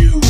you